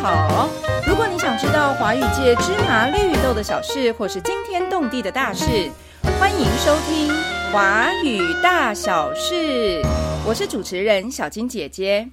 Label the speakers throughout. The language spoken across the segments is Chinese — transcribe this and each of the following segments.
Speaker 1: 好。如果你想知道华语界芝麻绿豆的小事，或是惊天动地的大事，欢迎收听《华语大小事》。我是主持人小金姐姐。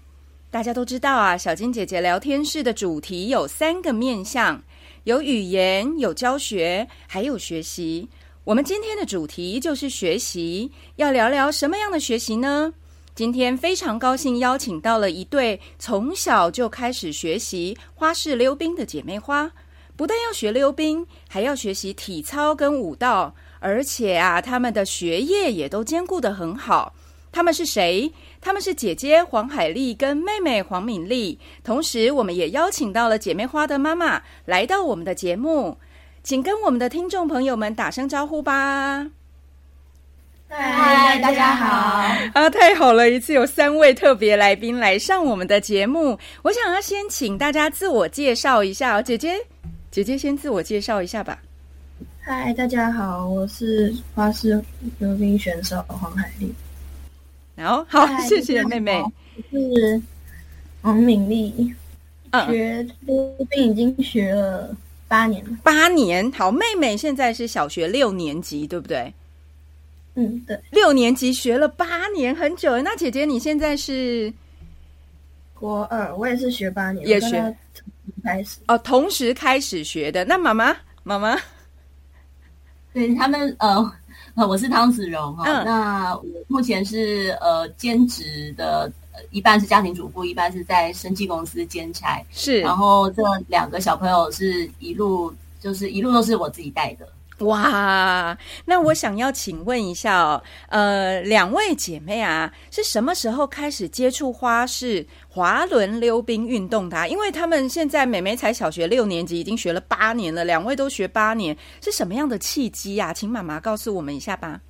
Speaker 1: 大家都知道啊，小金姐姐聊天室的主题有三个面向：有语言、有教学，还有学习。我们今天的主题就是学习，要聊聊什么样的学习呢？今天非常高兴邀请到了一对从小就开始学习花式溜冰的姐妹花，不但要学溜冰，还要学习体操跟舞蹈，而且啊，他们的学业也都兼顾得很好。他们是谁？他们是姐姐黄海丽跟妹妹黄敏丽。同时，我们也邀请到了姐妹花的妈妈来到我们的节目，请跟我们的听众朋友们打声招呼吧。
Speaker 2: 嗨，大家好！
Speaker 1: 啊，太好了！一次有三位特别来宾来上我们的节目，我想要先请大家自我介绍一下哦。姐姐，姐姐先自我介绍一下吧。
Speaker 2: 嗨，大家好，我是花式溜冰选手黄海丽。
Speaker 1: 然后，好，谢谢妹妹。
Speaker 2: 我是王敏丽，学溜冰已经学了八年了。
Speaker 1: 八年，好，妹妹现在是小学六年级，对不对？
Speaker 2: 嗯，对，
Speaker 1: 六年级学了八年，很久。那姐姐你现在是
Speaker 2: 国二，我也是学八年，
Speaker 1: 也学
Speaker 2: 开始
Speaker 1: 哦，同时开始学的。那妈妈，妈妈，
Speaker 3: 对他们，呃，我是汤子荣哈。那我目前是呃兼职的，一半是家庭主妇，一半是在生技公司兼差。
Speaker 1: 是，
Speaker 3: 然后这两个小朋友是一路就是一路都是我自己带的。
Speaker 1: 哇，那我想要请问一下哦，呃，两位姐妹啊，是什么时候开始接触花式滑轮溜冰运动的？因为他们现在美美才小学六年级，已经学了八年了，两位都学八年，是什么样的契机呀？请妈妈告诉我们一下吧。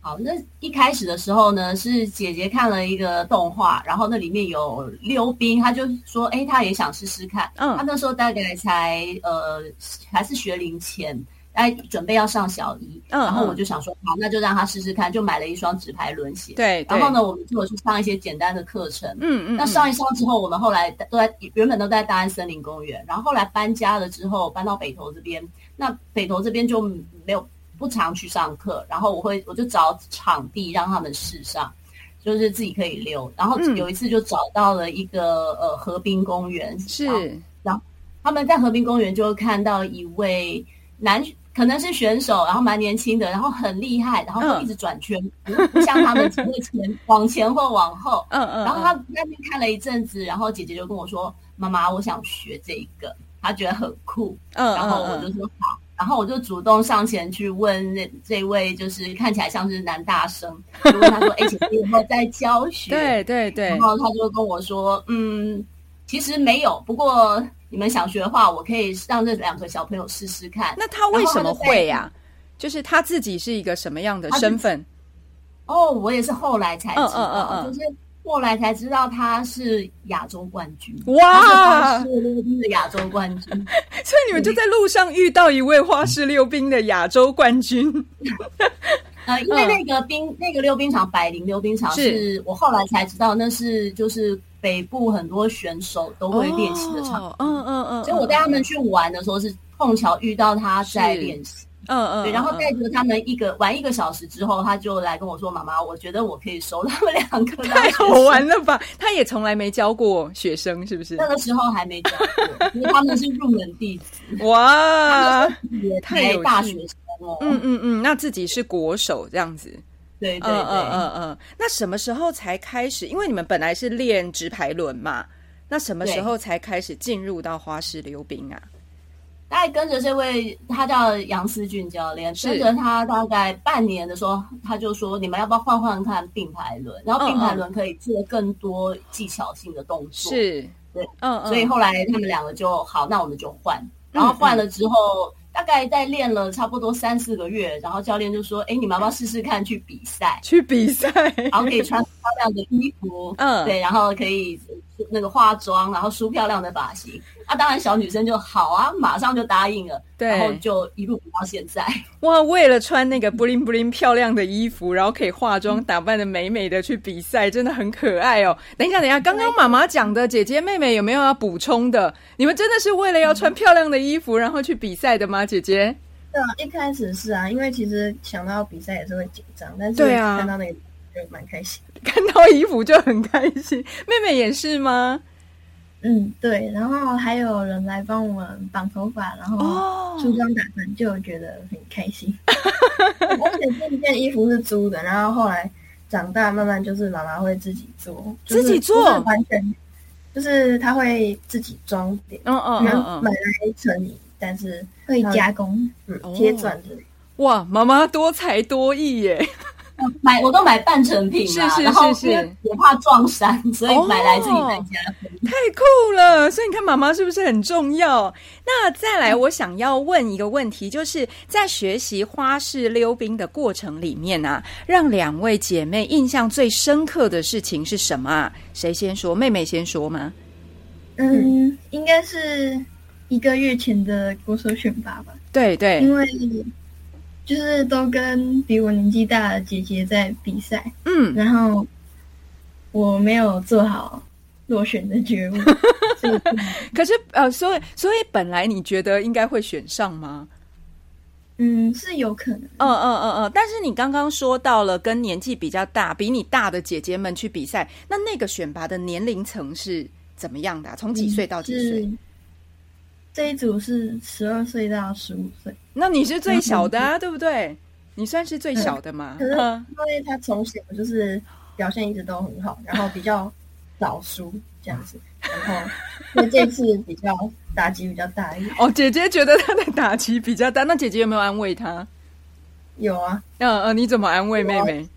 Speaker 3: 好，那一开始的时候呢，是姐姐看了一个动画，然后那里面有溜冰，她就说，哎，她也想试试看。嗯，她那时候大概才呃，还是学龄前。哎，准备要上小一，然后我就想说，好，那就让他试试看，就买了一双纸牌轮鞋。
Speaker 1: 对，
Speaker 3: 然后呢，我们就去上一些简单的课程。嗯嗯。那上一上之后，我们后来都在原本都在大安森林公园，然后后来搬家了之后，搬到北投这边。那北投这边就没有不常去上课，然后我会我就找场地让他们试上，就是自己可以溜。然后有一次就找到了一个呃河滨公园，
Speaker 1: 是，
Speaker 3: 然后他们在河滨公园就看到一位男。可能是选手，然后蛮年轻的，然后很厉害，然后会一直转圈，不像他们只会前往前或往后。嗯嗯。然后他那边看了一阵子，然后姐姐就跟我说：“妈妈，我想学这个。”他觉得很酷。嗯然后我就说好，然后我就主动上前去问那这位，就是看起来像是男大生，就问他说：“哎，姐姐有没有在教学？”
Speaker 1: 对对对。
Speaker 3: 然后他就跟我说：“嗯，其实没有，不过。”你们想学的话，我可以让这两个小朋友试试看。
Speaker 1: 那他为什么会呀？就是他自己是一个什么样的身份？
Speaker 3: 哦，我也是后来才知道，就是后来才知道他是亚洲冠军。哇，是溜冰的亚洲冠军。
Speaker 1: 所以你们就在路上遇到一位花式溜冰的亚洲冠军。
Speaker 3: 呃，因为那个冰那个溜冰场，百灵溜冰场，是我后来才知道，那是就是。北部很多选手都会练习的场，嗯嗯嗯，所以我带他们去玩的时候是碰巧遇到他在练习，嗯嗯，对，然后带着他们一个玩一个小时之后，他就来跟我说：“妈妈，我觉得我可以收他们两个。”
Speaker 1: 太好玩了吧？他也从来没教过学生，是不是？
Speaker 3: 那个时候还没教过，因为他们是入门弟子。
Speaker 1: 哇，
Speaker 3: 也太大学生哦。
Speaker 1: 嗯嗯嗯，那自己是国手这样子。
Speaker 3: 对对对，嗯嗯
Speaker 1: 嗯，那什么时候才开始？因为你们本来是练直排轮嘛，那什么时候才开始进入到花式溜冰啊？
Speaker 3: 大概跟着这位，他叫杨思俊教练，跟着他大概半年的时候，他就说：“你们要不要换换看并排轮？然后并排轮可以做更多技巧性的动作。”
Speaker 1: 是，
Speaker 3: 对，嗯嗯。所以后来他们两个就好，那我们就换。然后换了之后。大概在练了差不多三四个月，然后教练就说：“哎，你们要不要试试看去比赛？
Speaker 1: 去比赛，
Speaker 3: 然后可以穿漂亮的衣服，嗯，对，然后可以那个化妆，然后梳漂亮的发型。啊，当然小女生就好啊，马上就答应了，然后就一路比到现在。
Speaker 1: 哇，为了穿那个布灵布灵漂亮的衣服，然后可以化妆打扮的美美的去比赛，真的很可爱哦。等一下，等一下，刚刚妈妈讲的姐姐妹妹有没有要补充的？你们真的是为了要穿漂亮的衣服，然后去比赛的吗？姐姐？
Speaker 4: 对啊，一开始是啊，因为其实想到比赛也是会紧张，但是看到那个就蛮开心，
Speaker 1: 看到衣服就很开心。妹妹也是吗？
Speaker 4: 嗯，对，然后还有人来帮我们绑头发，然后梳妆打扮，就觉得很开心。而且这件衣服是租的，然后后来长大，慢慢就是妈妈会自己做，
Speaker 1: 自己做，
Speaker 4: 完全就是她会自己装点，嗯嗯嗯，买来成衣，但是会加工，嗯，贴钻之类。
Speaker 1: 哇，妈妈多才多艺耶！
Speaker 3: 买我都买半成品
Speaker 1: 是是是是，
Speaker 3: 我怕撞衫，所以买来自己在家。
Speaker 1: 太酷了！所以你看妈妈是不是很重要？那再来，我想要问一个问题，就是在学习花式溜冰的过程里面啊，让两位姐妹印象最深刻的事情是什么啊？谁先说？妹妹先说吗？
Speaker 4: 嗯，应该是一个月前的国手选拔吧。
Speaker 1: 对对，
Speaker 4: 因为。就是都跟比我年纪大的姐姐在比赛，嗯，然后我没有做好落选的觉悟，
Speaker 1: 可是呃，所以所以本来你觉得应该会选上吗？
Speaker 4: 嗯，是有可能，
Speaker 1: 嗯嗯嗯嗯，但是你刚刚说到了跟年纪比较大、比你大的姐姐们去比赛，那那个选拔的年龄层是怎么样的？从几岁到几岁？
Speaker 4: 这一组是十二岁到十五岁，
Speaker 1: 那你是最小的啊，对不对？你算是最小的嘛？
Speaker 4: 可是因为他从小就是表现一直都很好，然后比较早熟这样子，然后这次比较打击比较大一点。
Speaker 1: 哦，姐姐觉得他的打击比较大，那姐姐有没有安慰他？
Speaker 4: 有啊，
Speaker 1: 嗯嗯，你怎么安慰妹妹？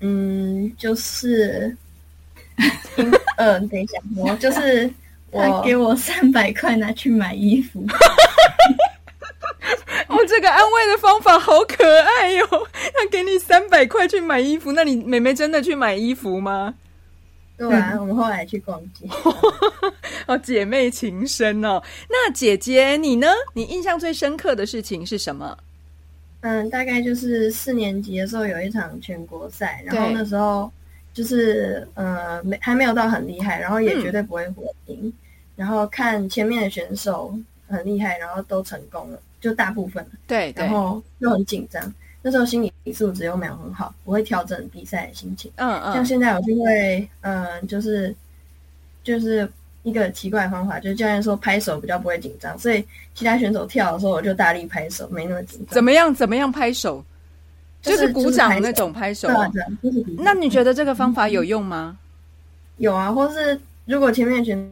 Speaker 4: 嗯，就是，嗯，等一下，我就是。他给我三百块拿去买衣服，
Speaker 1: 哦，这个安慰的方法好可爱哟！他给你三百块去买衣服，那你妹妹真的去买衣服吗？
Speaker 4: 对啊，我们后来去逛街。
Speaker 1: 哦，姐妹情深哦。那姐姐你呢？你印象最深刻的事情是什么？
Speaker 4: 嗯，大概就是四年级的时候有一场全国赛，然后那时候。就是呃没还没有到很厉害，然后也绝对不会火赢。然后看前面的选手很厉害，然后都成功了，就大部分了。
Speaker 1: 对，
Speaker 4: 然后又很紧张，那时候心理素质又没有很好，不会调整比赛的心情。嗯嗯。像现在我就会嗯，就是就是一个奇怪的方法，就是教练说拍手比较不会紧张，所以其他选手跳的时候我就大力拍手，没那么紧张。
Speaker 1: 怎么样？怎么样拍手？就是鼓掌那种拍手，那你觉得这个方法有用吗？
Speaker 4: 有啊，或是如果前面选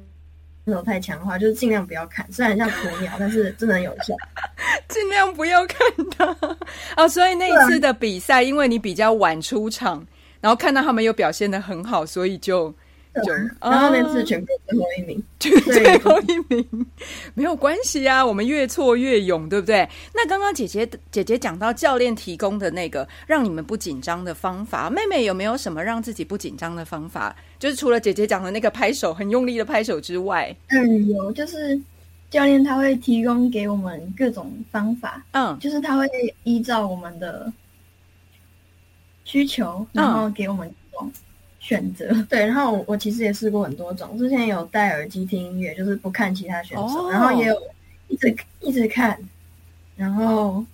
Speaker 4: 手太强的话，就是尽量不要看。虽然像鸵鸟，但是真的有效。
Speaker 1: 尽量不要看他啊！所以那一次的比赛，因为你比较晚出场，然后看到他们又表现的很好，所以就。
Speaker 4: 然后那次全部最后一名，
Speaker 1: 最后一名没有关系啊，我们越挫越勇，对不对？那刚刚姐姐姐姐讲到教练提供的那个让你们不紧张的方法，妹妹有没有什么让自己不紧张的方法？就是除了姐姐讲的那个拍手很用力的拍手之外，
Speaker 4: 嗯，有，就是教练他会提供给我们各种方法，嗯，就是他会依照我们的需求，然后给我们这种。选择 对，然后我其实也试过很多种。之前有戴耳机听音乐，就是不看其他选手，然后也有一直一直看，然后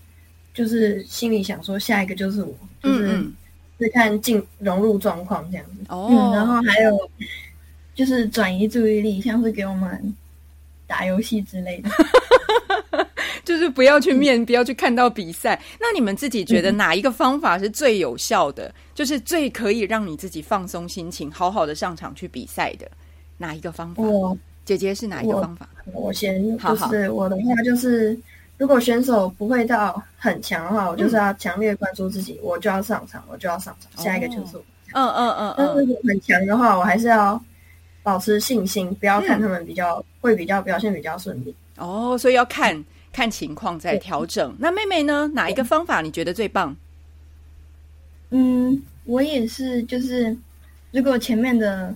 Speaker 4: 就是心里想说下一个就是我，就是是看进融入状况这样子。哦，然后还有就是转移注意力，像是给我们打游戏之类的。
Speaker 1: 就是不要去面，不要去看到比赛。那你们自己觉得哪一个方法是最有效的？就是最可以让你自己放松心情，好好的上场去比赛的哪一个方法？姐姐是哪一个方法？
Speaker 4: 我先，就是我的话就是，如果选手不会到很强的话，我就是要强烈关注自己，我就要上场，我就要上场。下一个就是我。嗯嗯嗯。但是很强的话，我还是要保持信心，不要看他们比较会比较表现比较顺利。
Speaker 1: 哦，所以要看。看情况再调整。那妹妹呢？哪一个方法你觉得最棒？
Speaker 4: 嗯，
Speaker 2: 我也是，就是如果前面的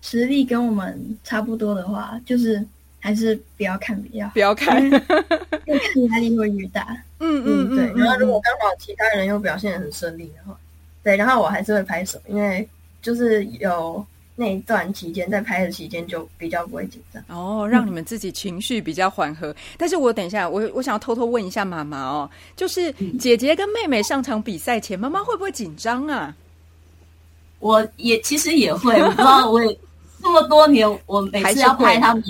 Speaker 2: 实力跟我们差不多的话，就是还是不要看比较，
Speaker 1: 不要看，
Speaker 2: 越看 压力会越大。
Speaker 1: 嗯嗯
Speaker 4: 对。然后如果刚好其他人又表现的很顺利的话，对，然后我还是会拍手，因为就是有。那一段期间，在拍的期间就比较不会紧张
Speaker 1: 哦，让你们自己情绪比较缓和。但是我等一下，我我想要偷偷问一下妈妈哦，就是姐姐跟妹妹上场比赛前，妈妈会不会紧张啊？
Speaker 3: 我也其实也会，我不知道我也这么多年，我每次要拍他们，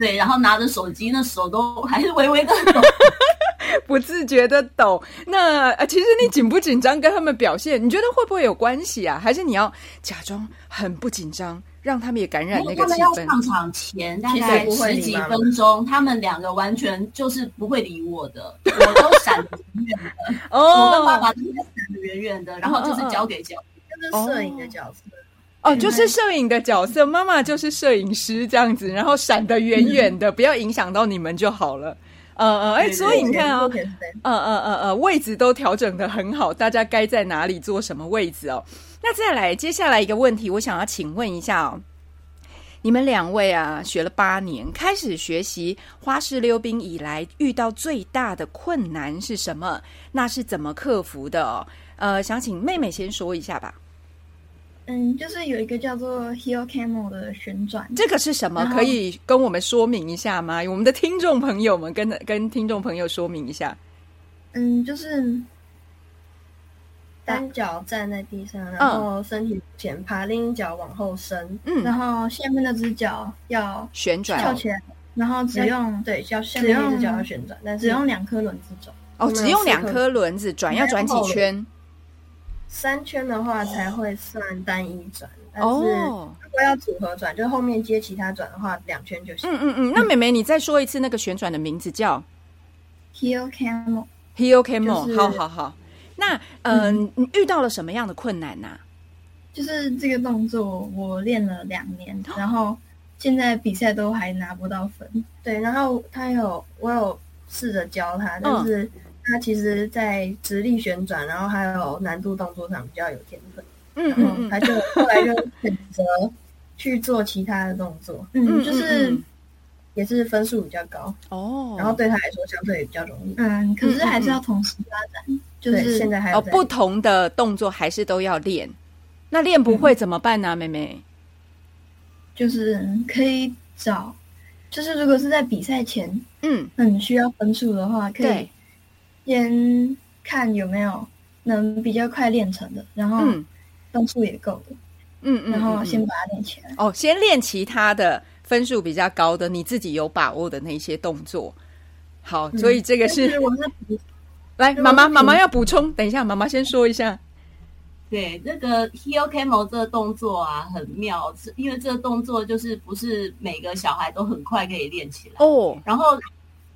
Speaker 3: 对，然后拿着手机，那手都 还是微微的抖。
Speaker 1: 不自觉的抖，那呃，其实你紧不紧张跟他们表现，你觉得会不会有关系啊？还是你要假装很不紧张，让他们也感染那个气氛？
Speaker 3: 上场前大概十几分钟，他们两个完全就是不会理我的，我都闪得远远的。哦，我跟爸爸都在闪得远远的，然后就是交给交，
Speaker 4: 就是摄影的角色。
Speaker 1: 哦，就是摄影的角色，妈妈就是摄影师这样子，然后闪得远远的，不要影响到你们就好了。呃呃，哎，所以你看啊，呃呃呃呃，位置都调整的很好，大家该在哪里坐什么位置哦？那再来，接下来一个问题，我想要请问一下哦，你们两位啊，学了八年，开始学习花式溜冰以来，遇到最大的困难是什么？那是怎么克服的？哦呃，想请妹妹先说一下吧。
Speaker 2: 嗯，就是有一个叫做 Heel Camel 的旋转，
Speaker 1: 这个是什么？可以跟我们说明一下吗？我们的听众朋友们跟跟听众朋友说明一下。
Speaker 2: 嗯，就是
Speaker 4: 单脚站在地上，然后身体前爬，另一脚往后伸，嗯，
Speaker 2: 然后下面那只脚要
Speaker 1: 旋转
Speaker 2: 翘起来，然后只用
Speaker 4: 对，要下面那只脚要旋转，但是
Speaker 2: 只用两颗轮子转。
Speaker 1: 哦，只用两颗轮子转，要转几圈？
Speaker 4: 三圈的话才会算单一转，但是如果要组合转，就后面接其他转的话，两圈就行。
Speaker 1: 嗯嗯嗯。那美美，你再说一次那个旋转的名字叫
Speaker 2: Heel Camel。
Speaker 1: Heel Camel，好好好。那嗯，你遇到了什么样的困难呢？
Speaker 2: 就是这个动作我练了两年，然后现在比赛都还拿不到分。
Speaker 4: 对，然后他有我有试着教他，但是。他其实，在直立旋转，然后还有难度动作上比较有天分。嗯嗯他就后来就选择去做其他的动作。嗯，就是也是分数比较高哦。然后对他来说相对也比较容易。
Speaker 2: 嗯，可是还是要同时发展。就是
Speaker 4: 现在还有
Speaker 1: 不同的动作，还是都要练。那练不会怎么办呢，妹妹？
Speaker 2: 就是可以找，就是如果是在比赛前，嗯，很需要分数的话，可以。先看有没有能比较快练成的，然后分数也够的，嗯嗯，然后先把它练起来。
Speaker 1: 哦，先练其他的分数比较高的，你自己有把握的那些动作。好，所以这个是 来妈妈妈妈要补充，等一下妈妈先说一下。
Speaker 3: 对，那个 heel camel 这个动作啊，很妙，是因为这个动作就是不是每个小孩都很快可以练起来哦，然后。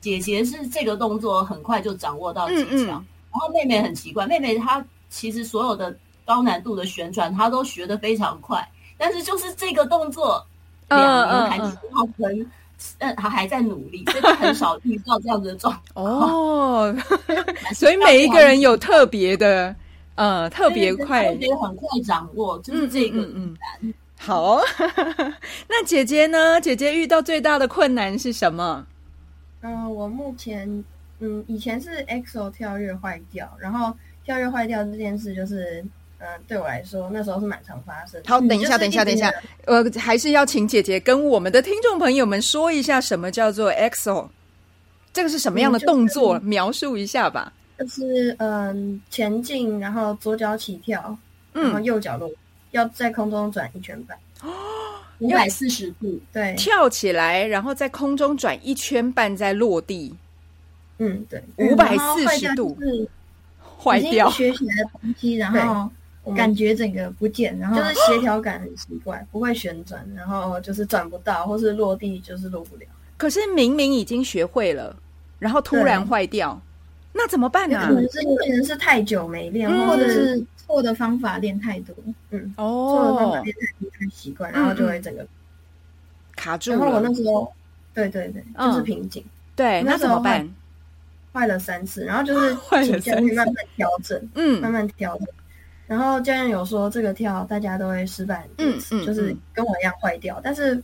Speaker 3: 姐姐是这个动作很快就掌握到技巧，然后妹妹很奇怪，妹妹她其实所有的高难度的旋转她都学的非常快，但是就是这个动作两年还是要分，嗯，她还在努力，所以很少遇到这样子的状况。哦，
Speaker 1: 所以每一个人有特别的，呃，特别快，
Speaker 3: 特别很快掌握，就是这个嗯
Speaker 1: 好，那姐姐呢？姐姐遇到最大的困难是什么？
Speaker 4: 嗯，我目前嗯，以前是 EXO 跳跃坏掉，然后跳跃坏掉这件事，就是嗯，对我来说那时候是蛮常发生。
Speaker 1: 好，等一下，等一下，等一下，呃，还是要请姐姐跟我们的听众朋友们说一下，什么叫做 EXO？这个是什么样的动作？描述一下吧。
Speaker 4: 就是嗯，前进，然后左脚起跳，然后右脚落，要在空中转一圈半。
Speaker 3: 五百四十度，
Speaker 4: 对，
Speaker 1: 跳起来，然后在空中转一圈半，再落地。
Speaker 4: 嗯，对，
Speaker 1: 五百四十度
Speaker 2: 是
Speaker 1: 坏掉，
Speaker 2: 学起来的东西，然后感觉整个不见，然后
Speaker 4: 就是协调感很奇怪，不会旋转，然后就是转不到，或是落地就是落不了。
Speaker 1: 可是明明已经学会了，然后突然坏掉，那怎么办呢？
Speaker 2: 可能是可能是太久没练，或者是。错的方法练太多，嗯，哦，错的方法练太多太习惯，然后就会整个
Speaker 1: 卡住了。
Speaker 4: 然后我那时候，对对对，就是瓶颈。
Speaker 1: 对，那怎么办？
Speaker 4: 坏了三次，然后就 是请教练慢慢调整，嗯，慢慢调整。然后教练有说这个跳大家都会失败很多次，就是跟我一样坏掉，但是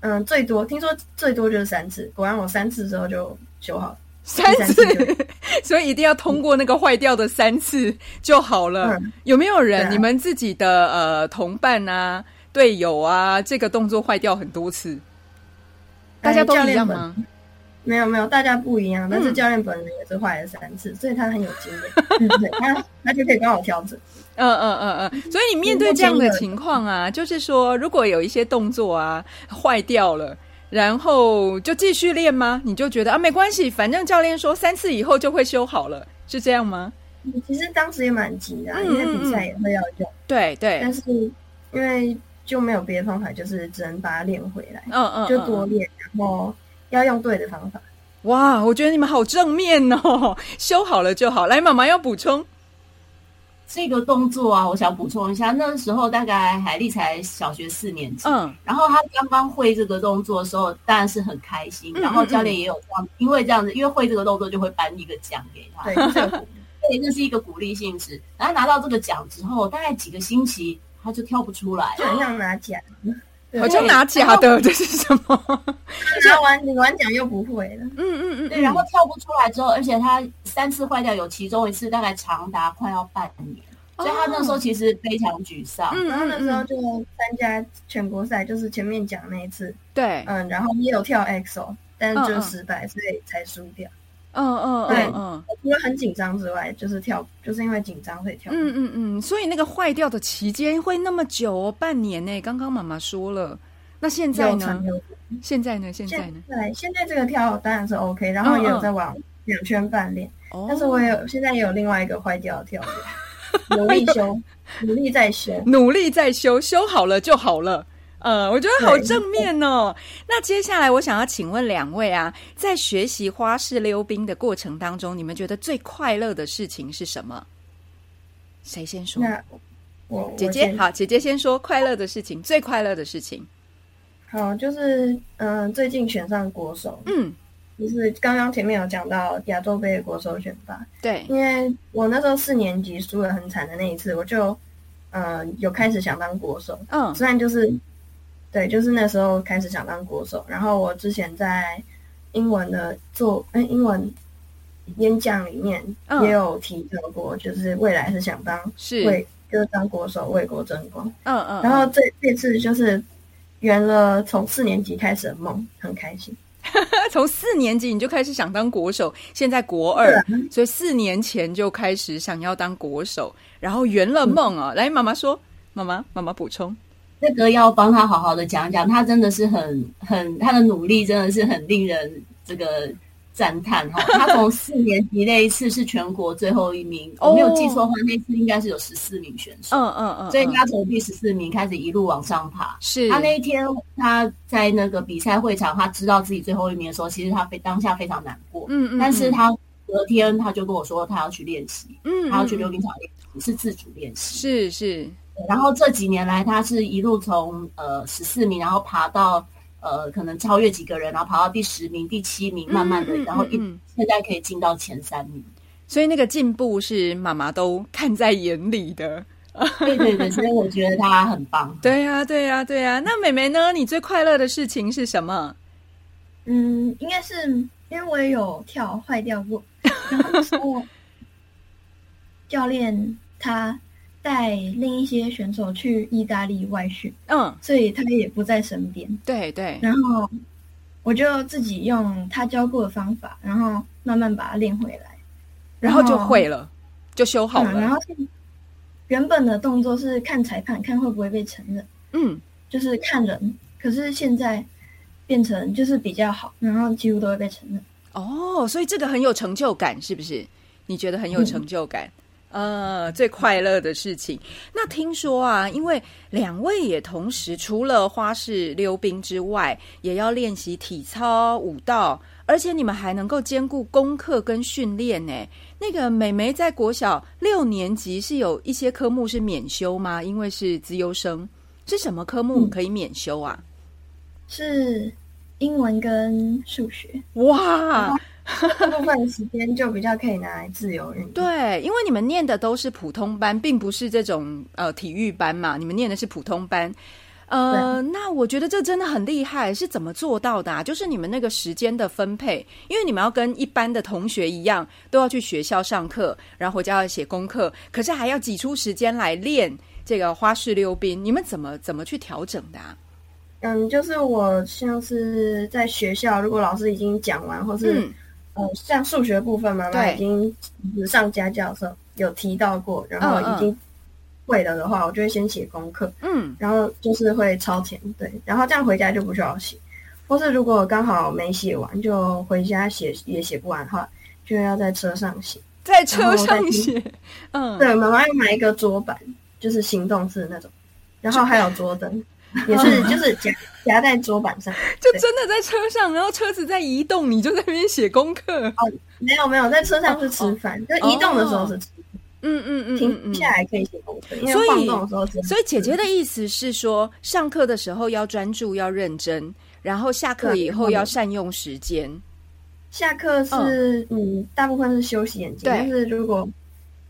Speaker 4: 嗯，最多听说最多就是三次，果然我三次之后就修好了。
Speaker 1: 三次，所以一定要通过那个坏掉的三次就好了。有没有人你们自己的呃同伴啊、队友啊，这个动作坏掉很多次？大家都一样吗？
Speaker 4: 没有没有，大家不一样。但是教练本人也是坏了三次，所以他很有经验，对他他就可以帮我调整。
Speaker 1: 嗯嗯嗯嗯。所以你面对这样的情况啊，就是说，如果有一些动作啊坏掉了。然后就继续练吗？你就觉得啊，没关系，反正教练说三次以后就会修好了，是这样吗？
Speaker 4: 其实当时也蛮急的，因为比赛也会要用。
Speaker 1: 对对。
Speaker 4: 但是因为就没有别的方法，就是只能把它练回来。嗯嗯。就多练，然后要用对的方法。
Speaker 1: 哇，我觉得你们好正面哦！修好了就好。来，妈妈要补充。
Speaker 3: 这个动作啊，我想补充一下，那时候大概海丽才小学四年级，嗯，然后他刚刚会这个动作的时候，当然是很开心，然后教练也有这样，因为这样子，因为会这个动作就会颁一个奖给他，
Speaker 4: 对，对，
Speaker 3: 这是一个鼓励性质。然后拿到这个奖之后，大概几个星期他就跳不出来，
Speaker 4: 就像拿奖，
Speaker 1: 好像拿假的，这是什么？
Speaker 4: 拿完你完奖又不会了，嗯
Speaker 3: 嗯嗯，对，然后跳不出来之后，而且他三次坏掉，有其中一次大概长达快要半年。所以他那时候其实非常沮丧，嗯
Speaker 4: 然后那时候就参加全国赛，就是前面讲那一次，
Speaker 1: 对，
Speaker 4: 嗯，然后也有跳 EXO，但是就失败，所以才输掉。
Speaker 1: 嗯嗯，对，嗯，
Speaker 4: 除了很紧张之外，就是跳，就是因为紧张所以跳。
Speaker 1: 嗯嗯嗯，所以那个坏掉的期间会那么久哦，半年呢？刚刚妈妈说了，那现在呢？现在呢？现在呢？
Speaker 4: 对，现在这个跳当然是 OK，然后也有在往两圈半练，但是我有现在也有另外一个坏掉的跳。努力修，努力再修，
Speaker 1: 努力再修，修好了就好了。呃，我觉得好正面哦。那接下来我想要请问两位啊，在学习花式溜冰的过程当中，你们觉得最快乐的事情是什么？谁先说？
Speaker 4: 我
Speaker 1: 姐姐好，姐姐先说快乐的事情，最快乐的事情。
Speaker 4: 好，就是嗯，最近选上国手，嗯。就是刚刚前面有讲到亚洲杯的国手选拔，
Speaker 1: 对，
Speaker 4: 因为我那时候四年级输的很惨的那一次，我就呃有开始想当国手，嗯，虽然就是对，就是那时候开始想当国手，然后我之前在英文的做嗯英文演讲里面也有提到过，就是未来是想当
Speaker 1: 是
Speaker 4: 为就是当国手为国争光，嗯嗯，然后这这次就是圆了从四年级开始的梦，很开心。
Speaker 1: 从四年级你就开始想当国手，现在国二，所以四年前就开始想要当国手，然后圆了梦啊！来，妈妈说，妈妈，妈妈补充，
Speaker 3: 那个要帮他好好的讲讲，他真的是很很他的努力，真的是很令人这个。赞叹哈，他从四年级那一次是全国最后一名，我没有记错的话，那次应该是有十四名选手。嗯嗯嗯，所以他从第十四名开始一路往上爬。
Speaker 1: 是
Speaker 3: 他那一天他在那个比赛会场，他知道自己最后一名的时候，其实他非当下非常难过。嗯嗯，但是他隔天他就跟我说，他要去练习，嗯，他要去溜冰场练习，是自主练习。
Speaker 1: 是是，
Speaker 3: 然后这几年来，他是一路从呃十四名，然后爬到。呃，可能超越几个人，然后跑到第十名、第七名，慢慢的，然后一现在可以进到前三名，
Speaker 1: 所以那个进步是妈妈都看在眼里的。
Speaker 3: 对对对，所以我觉得他很棒。
Speaker 1: 对呀，对呀，对呀。那妹妹呢？你最快乐的事情是什么？
Speaker 2: 嗯，应该是因为我也有跳坏掉过，教练他。带另一些选手去意大利外训，嗯，所以他也不在身边。
Speaker 1: 对对，
Speaker 2: 然后我就自己用他教过的方法，然后慢慢把它练回来，
Speaker 1: 然后就会了，就修好了。
Speaker 2: 然后原本的动作是看裁判，看会不会被承认，嗯，就是看人。可是现在变成就是比较好，然后几乎都会被承认。
Speaker 1: 哦，所以这个很有成就感，是不是？你觉得很有成就感？呃，最快乐的事情。那听说啊，因为两位也同时除了花式溜冰之外，也要练习体操、舞蹈，而且你们还能够兼顾功课跟训练呢。那个美眉在国小六年级是有一些科目是免修吗？因为是资优生，是什么科目可以免修啊？
Speaker 2: 是英文跟数学。
Speaker 1: 哇！
Speaker 4: 大部分时间就比较可以拿来自由运动。
Speaker 1: 对，因为你们念的都是普通班，并不是这种呃体育班嘛，你们念的是普通班。呃，那我觉得这真的很厉害，是怎么做到的？啊就是你们那个时间的分配，因为你们要跟一般的同学一样，都要去学校上课，然后回家要写功课，可是还要挤出时间来练这个花式溜冰，你们怎么怎么去调整的？
Speaker 4: 啊嗯，就是我像是在学校，如果老师已经讲完，或是呃，像数学部分，妈妈已经上家教的时候有提到过，然后已经。会了的话，我就会先写功课，嗯，然后就是会超前，对，然后这样回家就不需要写，或是如果刚好没写完，就回家写也写不完的话，就要在车上写，
Speaker 1: 在车上写，
Speaker 4: 嗯，对，妈妈要买一个桌板，就是行动式那种，然后还有桌灯，也是就是夹夹在桌板上，
Speaker 1: 就真的在车上，然后车子在移动，你就在那边写功课。
Speaker 4: 哦，没有没有，在车上是吃饭，就移动的时候是吃。嗯嗯嗯，停下来可以写功课，因为晃动的时候。
Speaker 1: 所以姐姐的意思是说，上课的时候要专注，要认真，然后下课以后要善用时间。
Speaker 4: 下课是你，大部分是休息眼睛，但是如果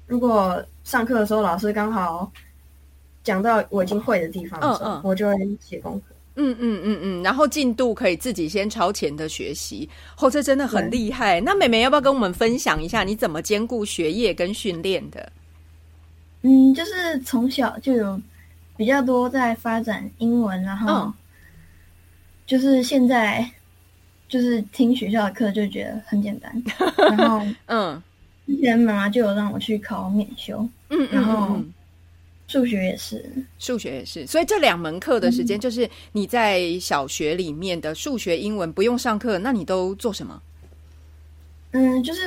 Speaker 4: 如果上课的时候老师刚好讲到我已经会的地方的时候，我就会写功课。
Speaker 1: 嗯嗯嗯嗯，然后进度可以自己先超前的学习，哦，这真的很厉害。那妹妹要不要跟我们分享一下你怎么兼顾学业跟训练的？
Speaker 2: 嗯，就是从小就有比较多在发展英文，然后就是现在就是听学校的课就觉得很简单，然后嗯，之前妈妈就有让我去考免修，嗯，然后。数学也是，
Speaker 1: 数学也是，所以这两门课的时间，就是你在小学里面的数学、英文不用上课，那你都做什么？
Speaker 2: 嗯，就是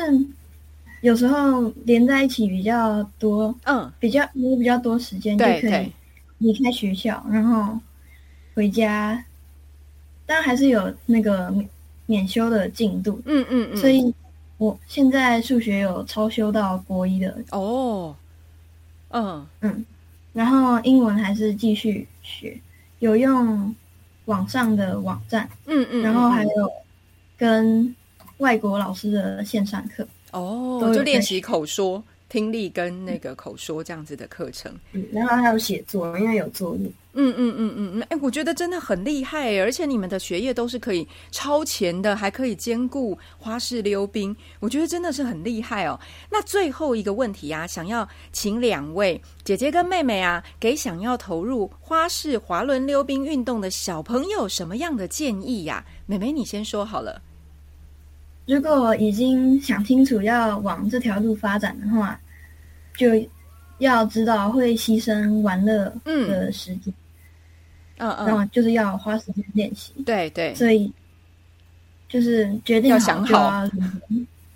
Speaker 2: 有时候连在一起比较多，嗯，比较有比较多时间就可以离开学校，然后回家。当然还是有那个免免修的进度，嗯嗯嗯，所以我现在数学有超修到国一的。哦，嗯。嗯。然后英文还是继续学，有用网上的网站，嗯嗯，然后还有跟外国老师的线上课，
Speaker 1: 哦，就练习口说。听力跟那个口说这样子的课程，
Speaker 4: 嗯，然后还有写作，因为有作业，
Speaker 1: 嗯嗯嗯嗯嗯，哎，我觉得真的很厉害，而且你们的学业都是可以超前的，还可以兼顾花式溜冰，我觉得真的是很厉害哦。那最后一个问题啊，想要请两位姐姐跟妹妹啊，给想要投入花式滑轮溜冰运动的小朋友什么样的建议呀？妹妹，你先说好了。
Speaker 2: 如果已经想清楚要往这条路发展的话，就要知道会牺牲玩乐的时间，嗯嗯，就是要花时间练习，
Speaker 1: 对对，
Speaker 2: 所以就是决定要
Speaker 1: 想好，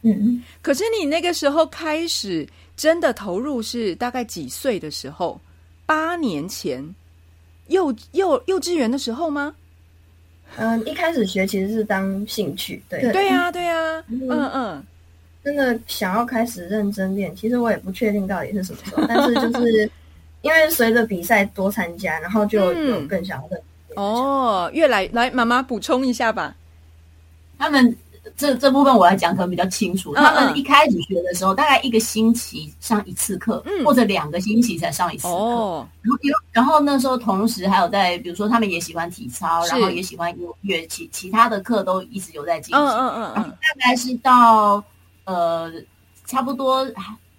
Speaker 1: 嗯。可是你那个时候开始真的投入是大概几岁的时候？八年前，幼幼幼稚园的时候吗？
Speaker 4: 嗯，一开始学其实是当兴趣，对。
Speaker 1: 对呀，对呀，嗯嗯，
Speaker 4: 真的想要开始认真练，其实我也不确定到底是什么时候，但是就是因为随着比赛多参加，然后就有更想要认
Speaker 1: 哦，越来来妈妈补充一下吧，
Speaker 3: 他们。这这部分我来讲可能比较清楚。他们一开始学的时候，大概一个星期上一次课，或者两个星期才上一次课。然后，然后那时候同时还有在，比如说他们也喜欢体操，然后也喜欢音乐，其其他的课都一直有在进行。嗯嗯嗯。大概是到呃差不多。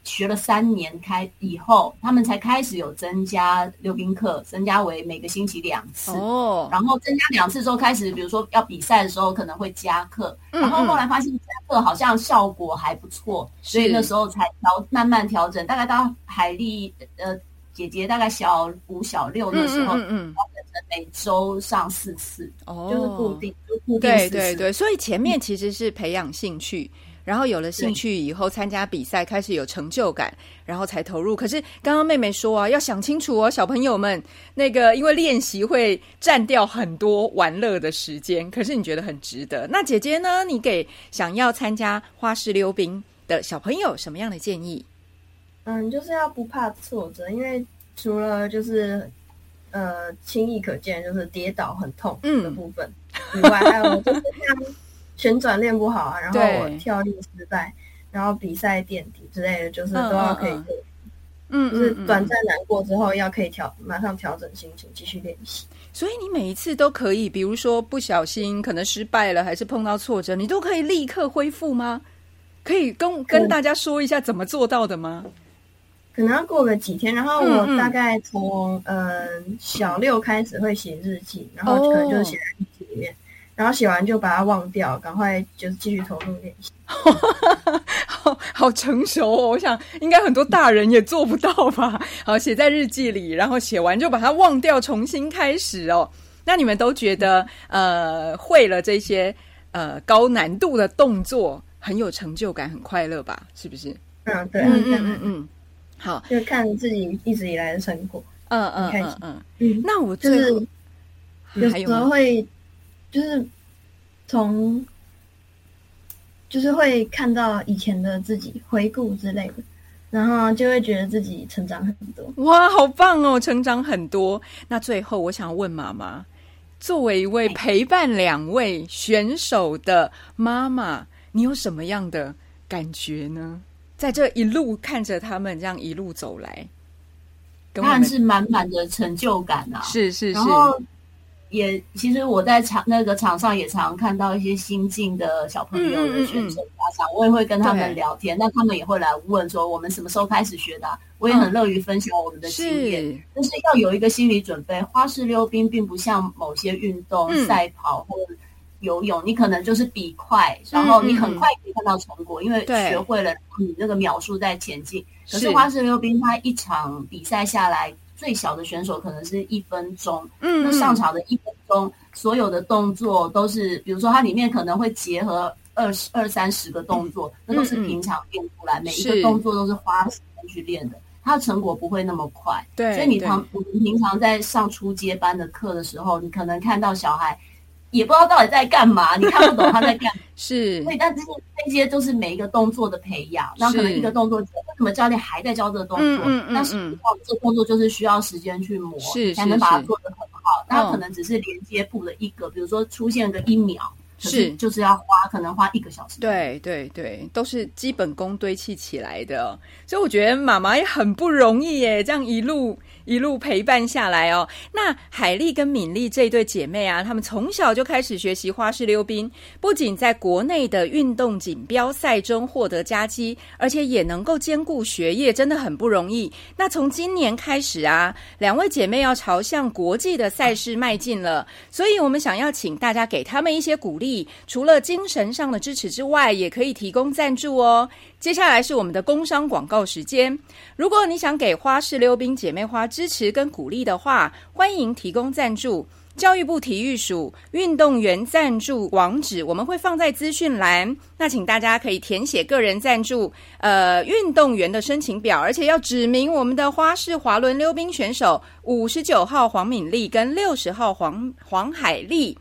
Speaker 3: 学了三年开以后，他们才开始有增加溜冰课，增加为每个星期两次。哦，然后增加两次之后，开始比如说要比赛的时候可能会加课，然后后来发现加课好像效果还不错，所以那时候才调慢慢调整。大概到海丽呃姐姐大概小五小六的时候，嗯嗯，调整成每周上四次，哦，就是固定就，固定对
Speaker 1: 对对，所以前面其实是培养兴趣。然后有了兴趣以后，参加比赛开始有成就感，然后才投入。可是刚刚妹妹说啊，要想清楚哦，小朋友们，那个因为练习会占掉很多玩乐的时间。可是你觉得很值得？那姐姐呢？你给想要参加花式溜冰的小朋友什么样的建议？
Speaker 4: 嗯，就是要不怕挫折，因为除了就是呃轻易可见就是跌倒很痛的部分以外，还有就是像。旋转练不好啊，然后我跳力失败，然后比赛垫底之类的，就是都要可以过。嗯，就是短暂难过之后，要可以调，马上调整心情，继续练习。
Speaker 1: 所以你每一次都可以，比如说不小心可能失败了，还是碰到挫折，你都可以立刻恢复吗？可以跟跟大家说一下怎么做到的吗？
Speaker 4: 可能要过个几天，然后我大概从嗯小六开始会写日记，然后可能就写在日记里面，然后写完就把它忘掉，赶快就是继续投入练习。
Speaker 1: 好好成熟哦，我想应该很多大人也做不到吧。好，写在日记里，然后写完就把它忘掉，重新开始哦。那你们都觉得呃会了这些呃高难度的动作很有成就感，很快乐吧？是不是？
Speaker 4: 嗯，对，嗯
Speaker 1: 嗯嗯。好，
Speaker 4: 就看自己一直以来的成果，
Speaker 1: 嗯嗯嗯嗯。那我
Speaker 4: 就是有时候会，就是从，就是会看到以前的自己回顾之类的，然后就会觉得自己成长很多。
Speaker 1: 哇，好棒哦，成长很多。那最后，我想问妈妈，作为一位陪伴两位选手的妈妈，你有什么样的感觉呢？在这一路看着他们这样一路走来，
Speaker 3: 当然是满满的成就感啊！
Speaker 1: 是是是，
Speaker 3: 然后也其实我在场那个场上也常看到一些新进的小朋友的选手家长，我也会跟他们聊天，那他们也会来问说我们什么时候开始学的？我也很乐于分享我们的经验，但是要有一个心理准备，花式溜冰并不像某些运动赛跑或。游泳，你可能就是比快，然后你很快可以看到成果，因为学会了你那个秒数在前进。可是。花式溜冰，它一场比赛下来，最小的选手可能是一分钟。嗯，那上场的一分钟，所有的动作都是，比如说它里面可能会结合二十二三十个动作，那都是平常练出来，每一个动作都是花时间去练的，它的成果不会那么快。
Speaker 1: 对，
Speaker 3: 所以你常我们平常在上初阶班的课的时候，你可能看到小孩。也不知道到底在干嘛，你看不懂他在干。
Speaker 1: 是，
Speaker 3: 所以但这些这些都是每一个动作的培养。那可能一个动作，为什么教练还在教这个动作？嗯嗯嗯。但是这动作就是需要时间去磨，是才能把它做得很好。那可能只是连接部的一个，比如说出现个一秒，是就是要花可能花一个小时。
Speaker 1: 对对对，都是基本功堆砌起来的。所以我觉得妈妈也很不容易耶，这样一路。一路陪伴下来哦，那海丽跟敏丽这对姐妹啊，她们从小就开始学习花式溜冰，不仅在国内的运动锦标赛中获得佳绩，而且也能够兼顾学业，真的很不容易。那从今年开始啊，两位姐妹要朝向国际的赛事迈进了，所以我们想要请大家给他们一些鼓励，除了精神上的支持之外，也可以提供赞助哦。接下来是我们的工商广告时间。如果你想给花式溜冰姐妹花支持跟鼓励的话，欢迎提供赞助。教育部体育署运动员赞助网址我们会放在资讯栏，那请大家可以填写个人赞助，呃，运动员的申请表，而且要指明我们的花式滑轮溜冰选手五十九号黄敏丽跟六十号黄黄海丽。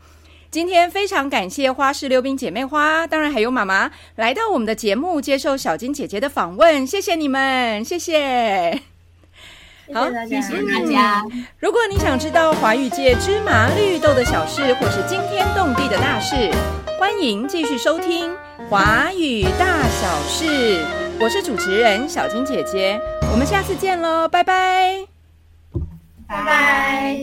Speaker 1: 今天非常感谢花式溜冰姐妹花，当然还有妈妈来到我们的节目接受小金姐姐的访问，谢谢你们，谢谢。
Speaker 4: 好，
Speaker 3: 谢谢大家。
Speaker 1: 如果你想知道华语界芝麻绿豆的小事，或是惊天动地的大事，欢迎继续收听《华语大小事》。我是主持人小金姐姐，我们下次见喽，拜拜，
Speaker 4: 拜拜。